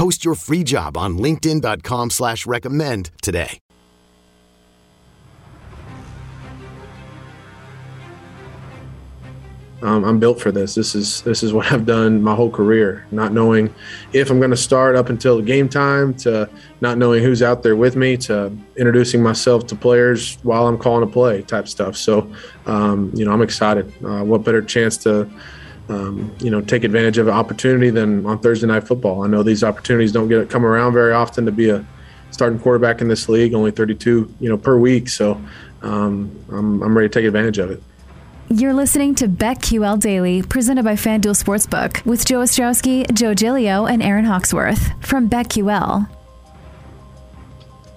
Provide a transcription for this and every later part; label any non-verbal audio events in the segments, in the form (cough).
Post your free job on LinkedIn.com slash recommend today. Um, I'm built for this. This is this is what I've done my whole career. Not knowing if I'm going to start up until game time, to not knowing who's out there with me, to introducing myself to players while I'm calling a play, type stuff. So, um, you know, I'm excited. Uh, what better chance to um, you know, take advantage of an opportunity than on Thursday night football. I know these opportunities don't get come around very often to be a starting quarterback in this league, only 32, you know, per week. So um, I'm, I'm ready to take advantage of it. You're listening to BetQL Daily, presented by FanDuel Sportsbook, with Joe Ostrowski, Joe Gilio, and Aaron Hawksworth from BetQL.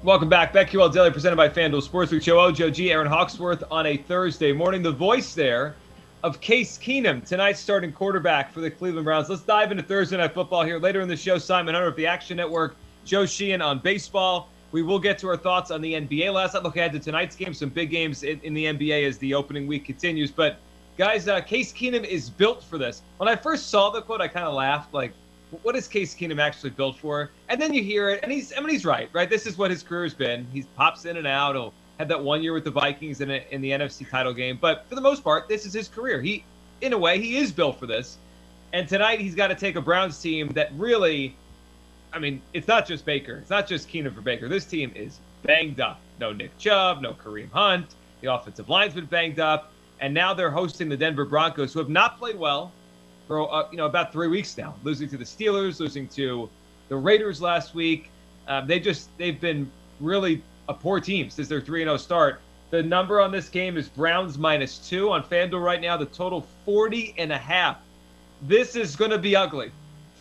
Welcome back. BetQL Daily, presented by FanDuel Sportsbook. Joe O, Joe G, Aaron Hawksworth on a Thursday morning. The voice there of Case Keenum, tonight's starting quarterback for the Cleveland Browns. Let's dive into Thursday Night Football here. Later in the show, Simon Hunter of the Action Network, Joe Sheehan on baseball. We will get to our thoughts on the NBA. Last night, look ahead to tonight's game. Some big games in, in the NBA as the opening week continues. But, guys, uh, Case Keenum is built for this. When I first saw the quote, I kind of laughed, like, what is Case Keenum actually built for? And then you hear it, and he's, I mean, he's right, right? This is what his career's been. He pops in and out. He'll had that one year with the Vikings in, a, in the NFC title game. But for the most part, this is his career. He in a way, he is built for this. And tonight he's got to take a Browns team that really, I mean, it's not just Baker. It's not just Keenum for Baker. This team is banged up. No Nick Chubb, no Kareem Hunt. The offensive line's been banged up. And now they're hosting the Denver Broncos, who have not played well for uh, you know about three weeks now, losing to the Steelers, losing to the Raiders last week. Um, they just they've been really a poor team since their 3 0 start. The number on this game is Browns minus two on FanDuel right now. The total 40 and a half. This is going to be ugly.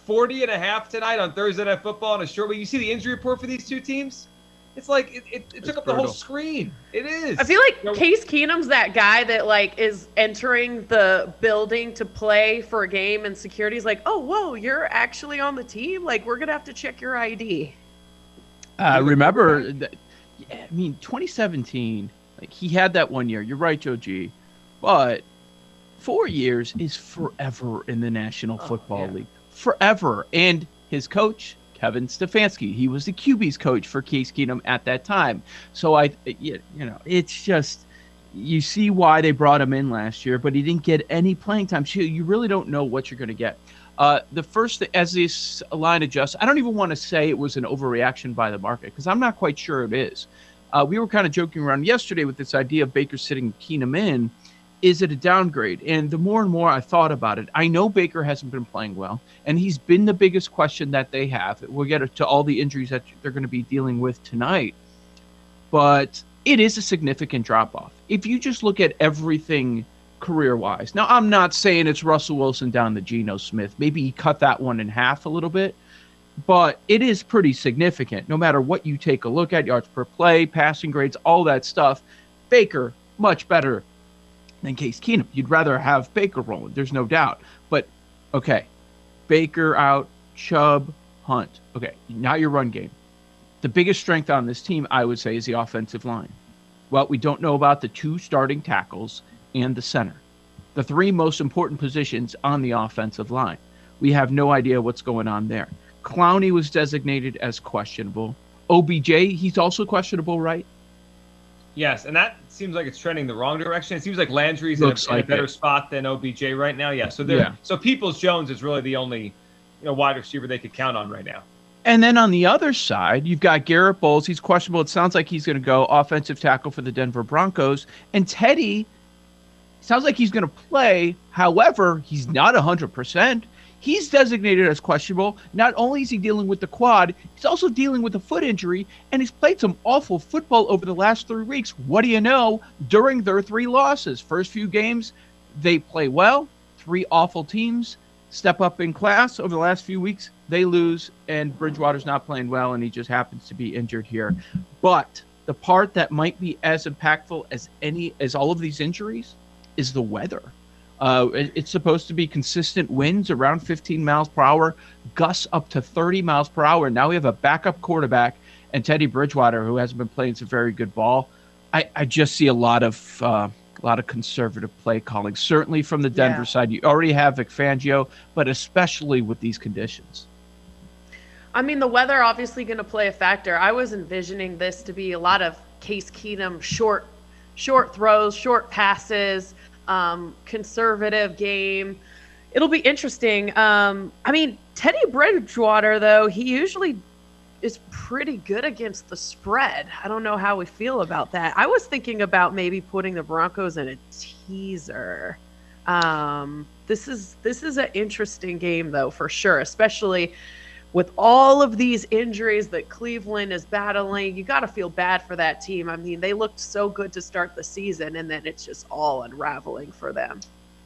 40 and a half tonight on Thursday Night Football on a short week. You see the injury report for these two teams? It's like it, it, it took up the whole screen. It is. I feel like you know, Case Keenum's that guy that like is entering the building to play for a game, and security's like, "Oh, whoa, you're actually on the team. Like, we're gonna have to check your ID." Uh, remember, that, I mean, 2017 like he had that one year. You're right, Joe G. But four years is forever in the National oh, Football yeah. League. Forever. And his coach, Kevin Stefanski, he was the QB's coach for Case Keenum at that time. So I, you know, it's just you see why they brought him in last year, but he didn't get any playing time. So you really don't know what you're going to get. Uh, the first, as this line adjusts, I don't even want to say it was an overreaction by the market because I'm not quite sure it is. Uh, we were kind of joking around yesterday with this idea of Baker sitting Keenum in. Is it a downgrade? And the more and more I thought about it, I know Baker hasn't been playing well, and he's been the biggest question that they have. We'll get to all the injuries that they're going to be dealing with tonight. But it is a significant drop off. If you just look at everything career wise, now I'm not saying it's Russell Wilson down to Geno Smith. Maybe he cut that one in half a little bit, but it is pretty significant no matter what you take a look at yards per play, passing grades, all that stuff. Baker, much better than Case Keenum. You'd rather have Baker rolling, there's no doubt. But okay, Baker out, Chubb, Hunt. Okay, now your run game. The biggest strength on this team, I would say, is the offensive line. Well, we don't know about the two starting tackles and the center, the three most important positions on the offensive line. We have no idea what's going on there. Clowney was designated as questionable. OBJ, he's also questionable, right? Yes, and that seems like it's trending the wrong direction. It seems like Landry's in a, like in a, better it. spot than OBJ right now. Yeah, so yeah. so Peoples Jones is really the only you know wide receiver they could count on right now. And then on the other side, you've got Garett Bolles. He's questionable. It sounds like he's going to go offensive tackle for the Denver Broncos. And Teddy sounds like he's going to play. However, he's not 100%. He's designated as questionable. Not only is he dealing with the quad, he's also dealing with a foot injury, and he's played some awful football over the last three weeks. What do you know? During their three losses, first few games, they play well. Three awful teams step up in class over the last few weeks. They lose, and Bridgewater's not playing well, and he just happens to be injured here. But the part that might be as impactful as any as all of these injuries is the weather. Uh, it, it's supposed to be consistent winds around 15 miles per hour, gusts up to 30 miles per hour. Now we have a backup quarterback and Teddy Bridgewater, who hasn't been playing some very good ball. I, I just see a lot of uh, a lot of conservative play calling, certainly from the Denver Yeah. side. You already have Vic Fangio, but especially with these conditions. I mean, the weather obviously going to play a factor. I was envisioning this to be a lot of Case Keenum short, short throws, short passes, um, conservative game. It'll be interesting. Um, I mean, Teddy Bridgewater though he usually is pretty good against the spread. I don't know how we feel about that. I was thinking about maybe putting the Broncos in a teaser. Um, this is this is an interesting game though for sure, especially with all of these injuries that Cleveland is battling. You got to feel bad for that team. I mean, they looked so good to start the season, and then it's just all unraveling for them.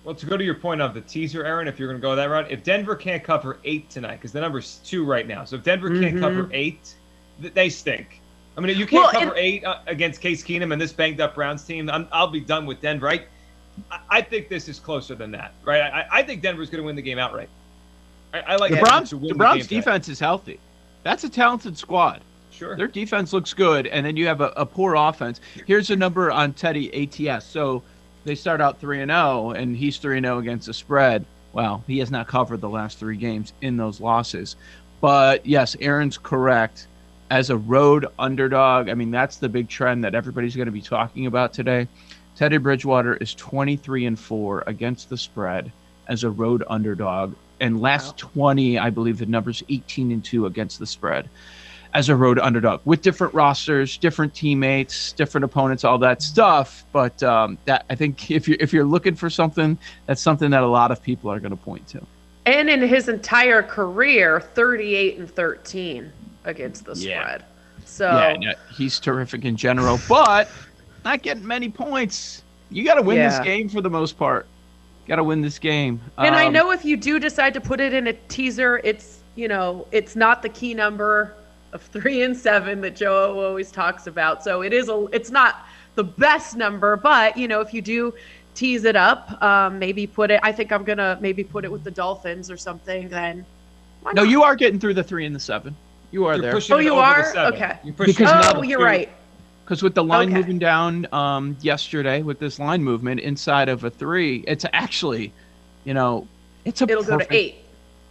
Well, to go to your point of the teaser, Aaron, if you're going to go that route, if Denver can't cover eight tonight, because the number's two right now, so if Denver can't Mhm. cover eight, th- they stink. I mean, you can't Well, cover and- eight uh, against Case Keenum and this banged up Browns team. I'm, I'll be done with Denver. I, I- I think this is closer than that, right? I, I think Denver's going to win the game outright. I, I like The Browns, the Browns defense is healthy. That's a talented squad. Sure. Their defense looks good, and then you have a, a poor offense. Here's a number on Teddy ATS. So they start out three and zero, and he's three and zero against the spread. Well, he has not covered the last three games in those losses. But yes, Aaron's correct. As a road underdog, I mean that's the big trend that everybody's going to be talking about today. Teddy Bridgewater is 23 and four against the spread as a road underdog, and last 20, I believe the number's 18 and two against the spread as a road underdog with different rosters, different teammates, different opponents, all that stuff. But um, that I think if you're if you're looking for something, that's something that a lot of people are going to point to. And in his entire career, 38 and 13 against the Yeah. spread. So Yeah, no, he's terrific in general, but not getting many points. You got to win this game for the most part. Got to win this game. And I Um, know if you do decide to put it in a teaser, it's you know it's not the key number of three and seven that Joe always talks about. So it is a it's not the best number, but you know if you do tease it up, um, maybe put it. I think I'm gonna maybe put it with the Dolphins or something. Then why No, not? you are getting through the three and the seven. You are You're there. Oh, you are? Okay. You're pushing Because it now- Oh, you're two. right. Because with the line Okay. moving down um, yesterday, with this line movement inside of a three, it's actually, you know, it's a It'll go to eight.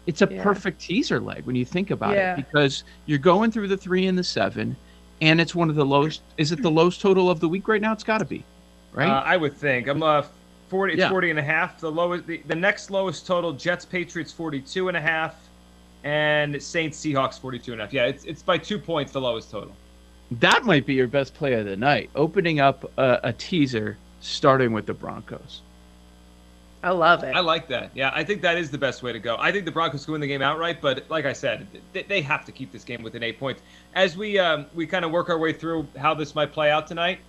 It's a Yeah. perfect teaser leg when you think about Yeah. it, because you're going through the three and the seven, and it's one of the lowest. Is it the lowest total of the week right now? It's got to be, right? Uh, I would think. I'm uh 40 it's Yeah. 40 and a half. The lowest the, the next lowest total Jets Patriots 42 and a half and Saints Seahawks 42 and a half. Yeah, it's it's by 2 points the lowest total. That might be your best play of the night. Opening up a, a teaser, starting with the Broncos. I love it. I like that. Yeah, I think that is the best way to go. I think the Broncos can win the game outright, but like I said, they, they have to keep this game within 8 points. As we um, we kind of work our way through how this might play out tonight,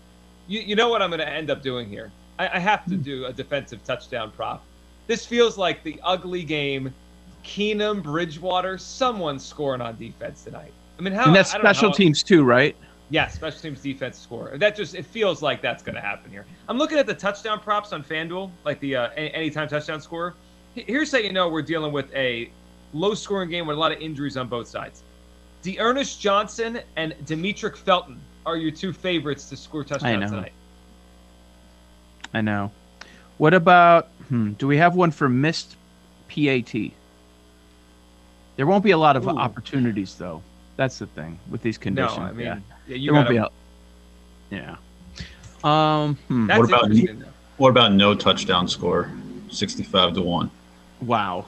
you, you know what I'm going to end up doing here. I, I have to do a defensive touchdown prop. This feels like the ugly game. Keenum, Bridgewater, someone's scoring on defense tonight. I mean, how? and that's I don't know special how- teams too, right? Yeah, special teams defense score. That just it feels like that's going to happen here. I'm looking at the touchdown props on FanDuel, like the uh, anytime touchdown score. Here's how you know we're dealing with a low-scoring game with a lot of injuries on both sides. D'Ernest Johnson and Demetric Felton are your two favorites to score touchdowns know. tonight. I know. What about? Hmm, do we have one for missed PAT? There won't be a lot of Ooh. opportunities, though. That's the thing with these conditions. No. I mean, yeah. Yeah, you won't be a. Yeah. Um. hmm, What about- What about no touchdown score? 65 to 1. Wow.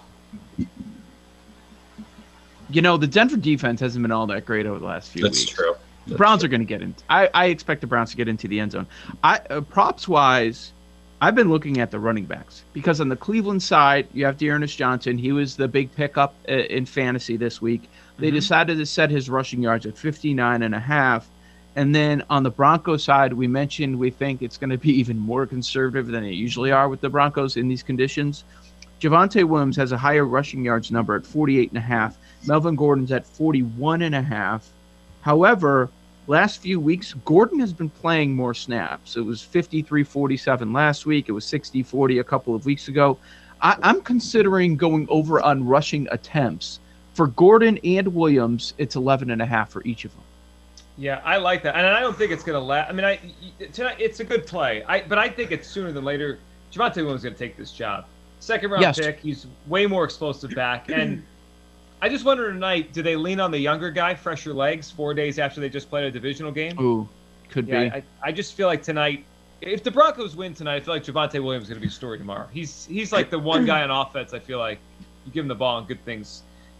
You know, the Denver defense hasn't been all that great over the last few That's weeks. true. The Browns are going to get in. I, I expect the Browns to get into the end zone. I uh, props wise, I've been looking at the running backs because on the Cleveland side, you have D'Ernest Johnson. He was the big pickup uh, in fantasy this week. They mm-hmm. decided to set his rushing yards at 59 and a half. And then on the Broncos side, we mentioned we think it's going to be (laughs) even more conservative than they usually are with the Broncos in these conditions. Javonte Williams has a higher rushing yards number at 48 and a half. Melvin Gordon's at 41 and a half. However, last few weeks, Gordon has been playing more snaps. It was 53 47 last week. It was 60 40 a couple of weeks ago. I, I'm considering going over on rushing attempts. For Gordon and Williams, it's 11 and a half for each of them. Yeah, I like that, and I don't think it's going to last. I mean, I tonight it's a good play, I but I think it's sooner than later. Javonte Williams is going to take this job. Second round Yes. pick. He's way more explosive back, (clears throat) and I just wonder tonight, do they lean on the younger guy, fresher legs, four days after they just played a divisional game? Ooh, could yeah, be. I, I just feel like tonight, if the Broncos win tonight, I feel like Javonte Williams is going to be a story tomorrow. He's he's like the one guy on (clears throat) offense. I feel like you give him the ball and good things,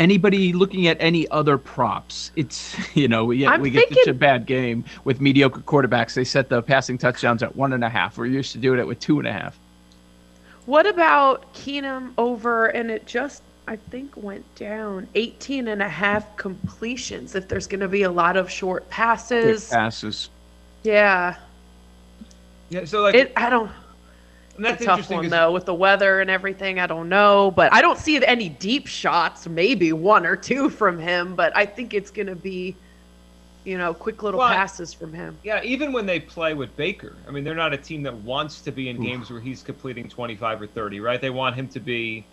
Anybody looking at any other props? It's (laughs) you know we I'm we get such a bad game with mediocre quarterbacks. They set the passing touchdowns at one and a half. We're used to doing it with two and a half. What about Keenum over and it just I think went down 18 and a half completions if there's going to be a lot of short Quick passes. passes. Yeah. Yeah, so like It I don't and that's a tough interesting. one though with the weather and everything. I don't know, but I don't see any deep shots. Maybe one or two from him, but I think it's going to be you know, quick little Well, passes from him. Yeah, even when they play with Baker, I mean, they're not a team that wants to be in games where he's completing 25 or 30, right? They want him to be,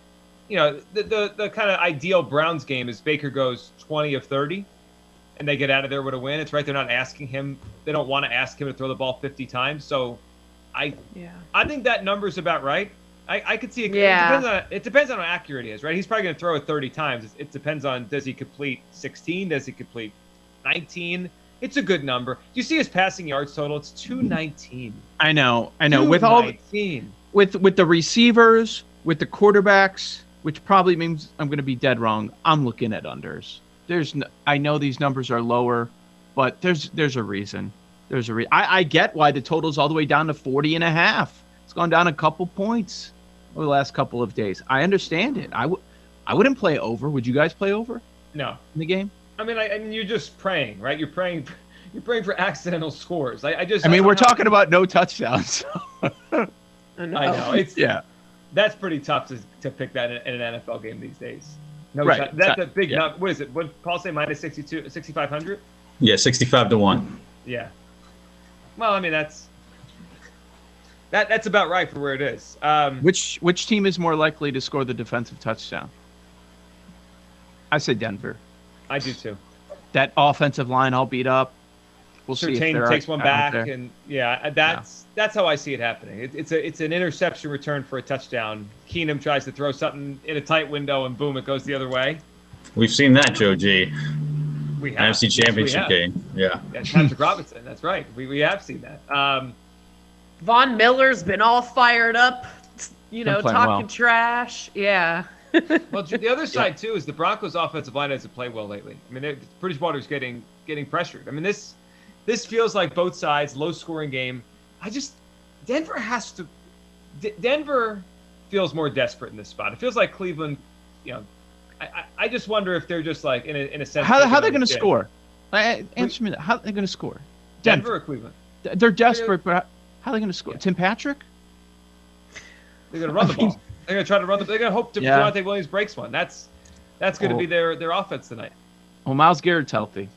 you know, the the, the kind of ideal Browns game is Baker goes 20 of 30, and they get out of there with a win. It's right. They're not asking him. They don't want to ask him to throw the ball 50 times. So, I Yeah. I think that number's about right. I, I could see it. Yeah. It depends, on, it depends on how accurate he is, right? He's probably going to throw it 30 times. It, it depends on does he complete 16? Does he complete 19? It's a good number. Do you see his passing yards total? It's 219. I know, I know. With all 219. with with the receivers, with the quarterbacks, which probably means I'm going to be dead wrong. I'm looking at unders. There's, no, I know these numbers are lower, but there's there's a reason. There's a reason. I, I get why the total's all the way down to 40 and a half. It's gone down a couple points over the last couple of days. I understand it. I would I wouldn't play over. Would you guys play over No. in the game? I mean, I, I mean, you're just praying, right? You're praying, (laughs) you're praying for accidental scores. I, I just. I mean, we're don't know. talking about no touchdowns. I know. I know it's yeah. that's pretty tough to, to pick that in, in an NFL game these days. No, Right. shot. that's a big Yeah. number. What is it? What Paul say? Minus 62, 6,500? Yeah, 65 to 1. Yeah. Well, I mean, that's that that's about right for where it is. Um, Which which team is more likely to score the defensive touchdown? I say Denver. I do too. That offensive line all beat up. We'll see if Surtain they're takes one back, there. and yeah, that's that's how I see it happening. It, it's a it's an interception return for a touchdown. Keenum tries to throw something in a tight window, and boom, it goes the other way. We've seen that, Joe G. We have. NFC Championship yes, game. Yeah. yeah Patrick Robinson. That's right. We, we have seen that. Um, Von Miller's been all fired up, you know, talking well. trash. Yeah. (laughs) well, the other side too is the Broncos' offensive line hasn't played well lately. I mean, they- Bridgewater's getting getting pressured. I mean, this this feels like both sides, low scoring game. I just Denver has to. D- Denver feels more desperate in this spot. It feels like Cleveland. You know, I, I, I just wonder if they're just like in a in a sense. How, how are they going going to score? Like, Answer me that. How are they going to score? Denver or Cleveland? They're desperate, but how, how are they going to score? Tim Patrick? They're going to run the (laughs) ball. They're going to try to run the. They're going to hope to Yeah. Devontae Williams breaks one. That's that's going to Oh. be their their offense tonight. Well, Myles Garrett's healthy.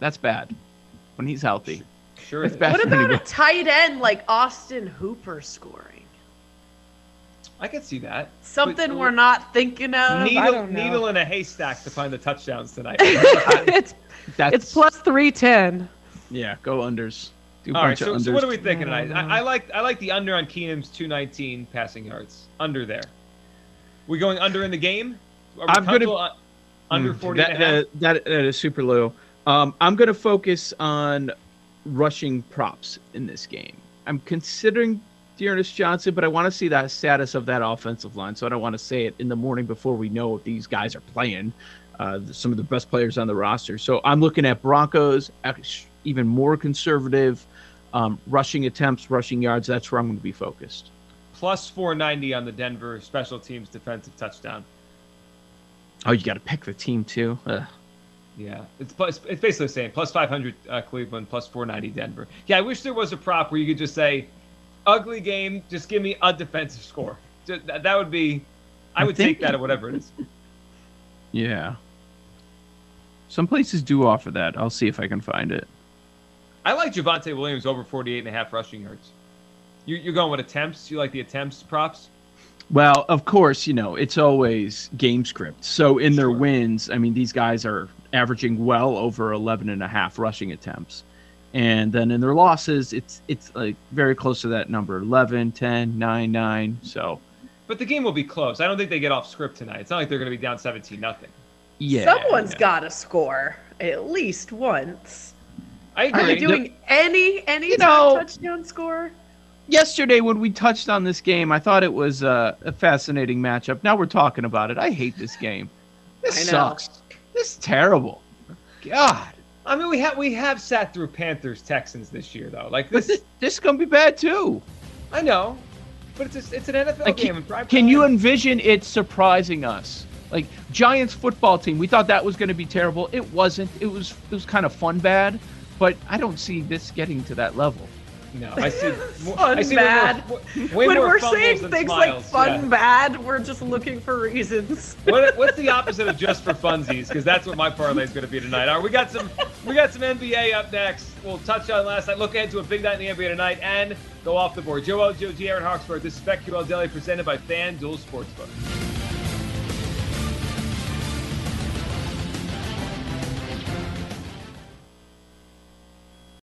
That's bad. When he's healthy. Sure. It's is. bad. What about a tight end like Austin Hooper scoring? I can see that. Something But- we're not thinking of. I needle don't know. needle in a haystack to find the touchdowns tonight. (laughs) it's That's, it's plus three ten. Yeah, go unders. Do All right, so, of so what are we thinking tonight? I, I like I like the under on Keenum's 219 passing yards. Under there. We going under in the game? Are we I'm gonna- comfortable, uh, under Mm, 40 that, and a half? that, that, that is super low. Um, I'm going to focus on rushing props in this game. I'm considering D'Ernest Johnson, but I want to see that status of that offensive line. So I don't want to say it in the morning before we know if these guys are playing. Uh, some of the best players on the roster. So I'm looking at Broncos, even more conservative um, rushing attempts, rushing yards. That's where I'm going to be focused. Plus 490 on the Denver special teams defensive touchdown. Oh, you got to pick the team too. Ugh. Yeah, it's plus, it's basically the same. Plus 500 uh, Cleveland, plus 490 Denver. Yeah, I wish there was a prop where you could just say, ugly game, just give me a defensive score. That, that would be, I would take that at whatever it is. (laughs) Yeah. Some places do offer that. I'll see if I can find it. I like Javonte Williams over 48 and a half rushing yards. You, you're going with attempts? You like the attempts props? Well, of course, you know, it's always game script. So in their Sure. wins, I mean, these guys are averaging well over 11 and a half rushing attempts. And then in their losses, it's it's like very close to that number 11, 10, 9, 9. So, But the game will be close. I don't think they get off script tonight. It's not like they're going to be down 17 nothing. yeah. Someone's yeah. got to score at least once. I Are agree. they doing any any You know- touchdown score? Yesterday, when we touched on this game, I thought it was uh, a fascinating matchup. Now we're talking about it. I hate this game. This I know. sucks. This is terrible. God. I mean, we have we have sat through Panthers Texans this year though. Like this, this, this is going to be bad, too. I know, but it's a, it's an NFL Like, game. can, can you envision it surprising us? Like Giants football team, we thought that was going to be terrible. It wasn't. It was it was kind of fun bad, but I don't see this getting to that level. No, I see. (laughs) More, Fun I see bad. Way more, way when more we're saying things like fun yeah. bad, we're just looking for reasons. (laughs) What, what's the (laughs) opposite of just for funsies? Because that's what my parlay is going to be tonight. All right, we got some we got some NBA up next. We'll touch on last night. Look ahead to a big night in the NBA tonight and go off the board. Joe O, Joe G, Aaron Hawksworth. This is BetQL Daily presented by FanDuel Sportsbook.